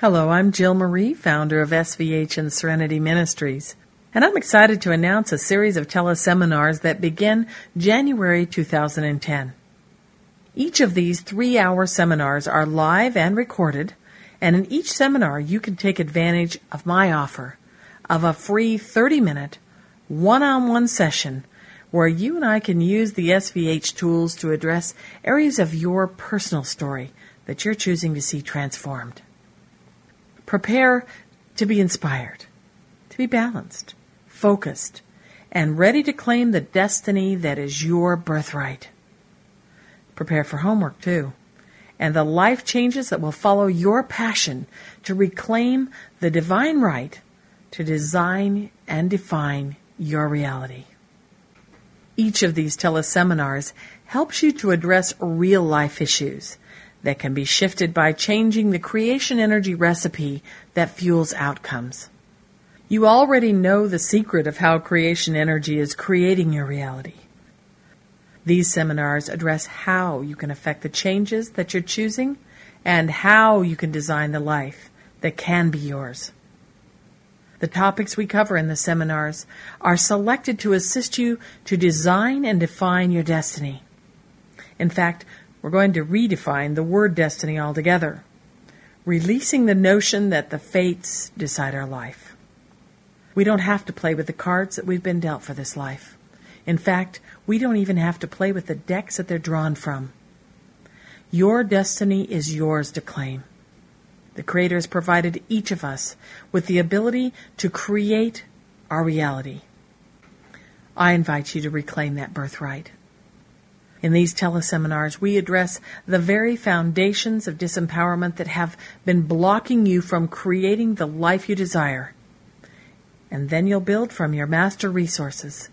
Hello, I'm Jill Marie, founder of SVH and Serenity Ministries, and I'm excited to announce a series of teleseminars that begin January 2010. Each of these three hour seminars are live and recorded, and in each seminar you can take advantage of my offer of a free 30 minute one on one session where you and I can use the SVH tools to address areas of your personal story that you're choosing to see transformed. Prepare to be inspired, to be balanced, focused, and ready to claim the destiny that is your birthright. Prepare for homework too, and the life changes that will follow your passion to reclaim the divine right to design and define your reality. Each of these teleseminars helps you to address real life issues that can be shifted by changing the creation energy recipe that fuels outcomes. You already know the secret of how creation energy is creating your reality. These seminars address how you can affect the changes that you're choosing and how you can design the life that can be yours. The topics we cover in the seminars are selected to assist you to design and define your destiny. In fact, we're going to redefine the word destiny altogether, releasing the notion that the fates decide our life. We don't have to play with the cards that we've been dealt for this life. In fact, we don't even have to play with the decks that they're drawn from. Your destiny is yours to claim. The Creator has provided each of us with the ability to create our reality. I invite you to reclaim that birthright. In these teleseminars, we address the very foundations of disempowerment that have been blocking you from creating the life you desire. And then you'll build from your master resources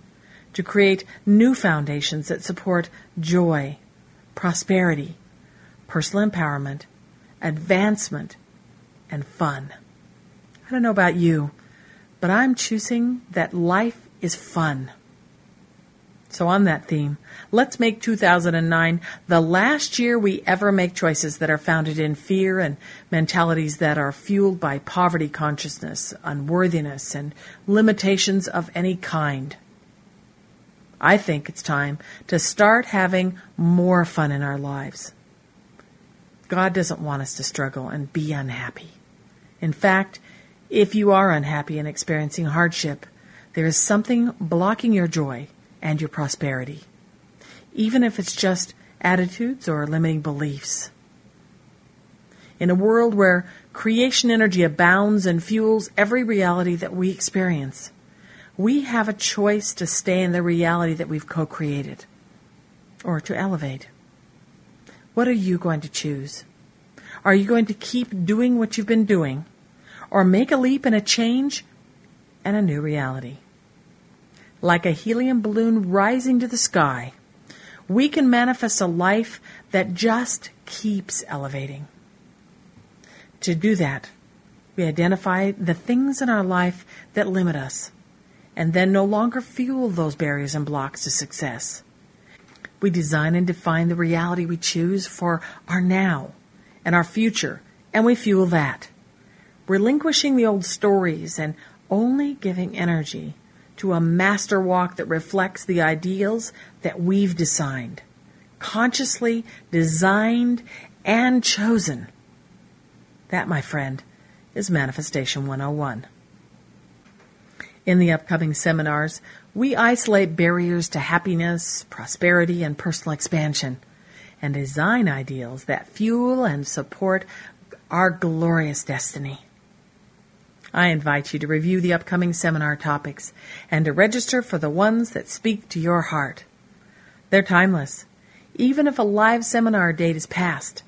to create new foundations that support joy, prosperity, personal empowerment, advancement, and fun. I don't know about you, but I'm choosing that life is fun. So, on that theme, let's make 2009 the last year we ever make choices that are founded in fear and mentalities that are fueled by poverty consciousness, unworthiness, and limitations of any kind. I think it's time to start having more fun in our lives. God doesn't want us to struggle and be unhappy. In fact, if you are unhappy and experiencing hardship, there is something blocking your joy and your prosperity, even if it's just attitudes or limiting beliefs. In a world where creation energy abounds and fuels every reality that we experience, we have a choice to stay in the reality that we've co created or to elevate. What are you going to choose? Are you going to keep doing what you've been doing or make a leap and a change and a new reality? Like a helium balloon rising to the sky, we can manifest a life that just keeps elevating. To do that, we identify the things in our life that limit us and then no longer fuel those barriers and blocks to success. We design and define the reality we choose for our now and our future, and we fuel that. Relinquishing the old stories and only giving energy to a master walk that reflects the ideals that we've designed, consciously designed and chosen. That, my friend, is Manifestation 101. In the upcoming seminars, we isolate barriers to happiness, prosperity, and personal expansion, and design ideals that fuel and support our glorious destiny. I invite you to review the upcoming seminar topics and to register for the ones that speak to your heart. They're timeless. Even if a live seminar date is past,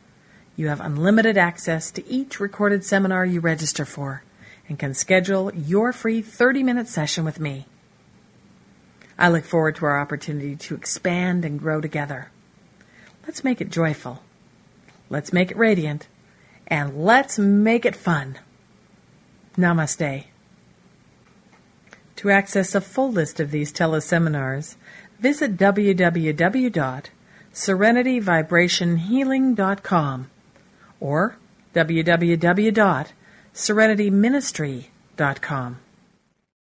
you have unlimited access to each recorded seminar you register for and can schedule your free 30 minute session with me. I look forward to our opportunity to expand and grow together. Let's make it joyful. Let's make it radiant. And let's make it fun. Namaste. To access a full list of these teleseminars, visit www.serenityvibrationhealing.com or www.serenityvibrationhealing.com serenityministry.com.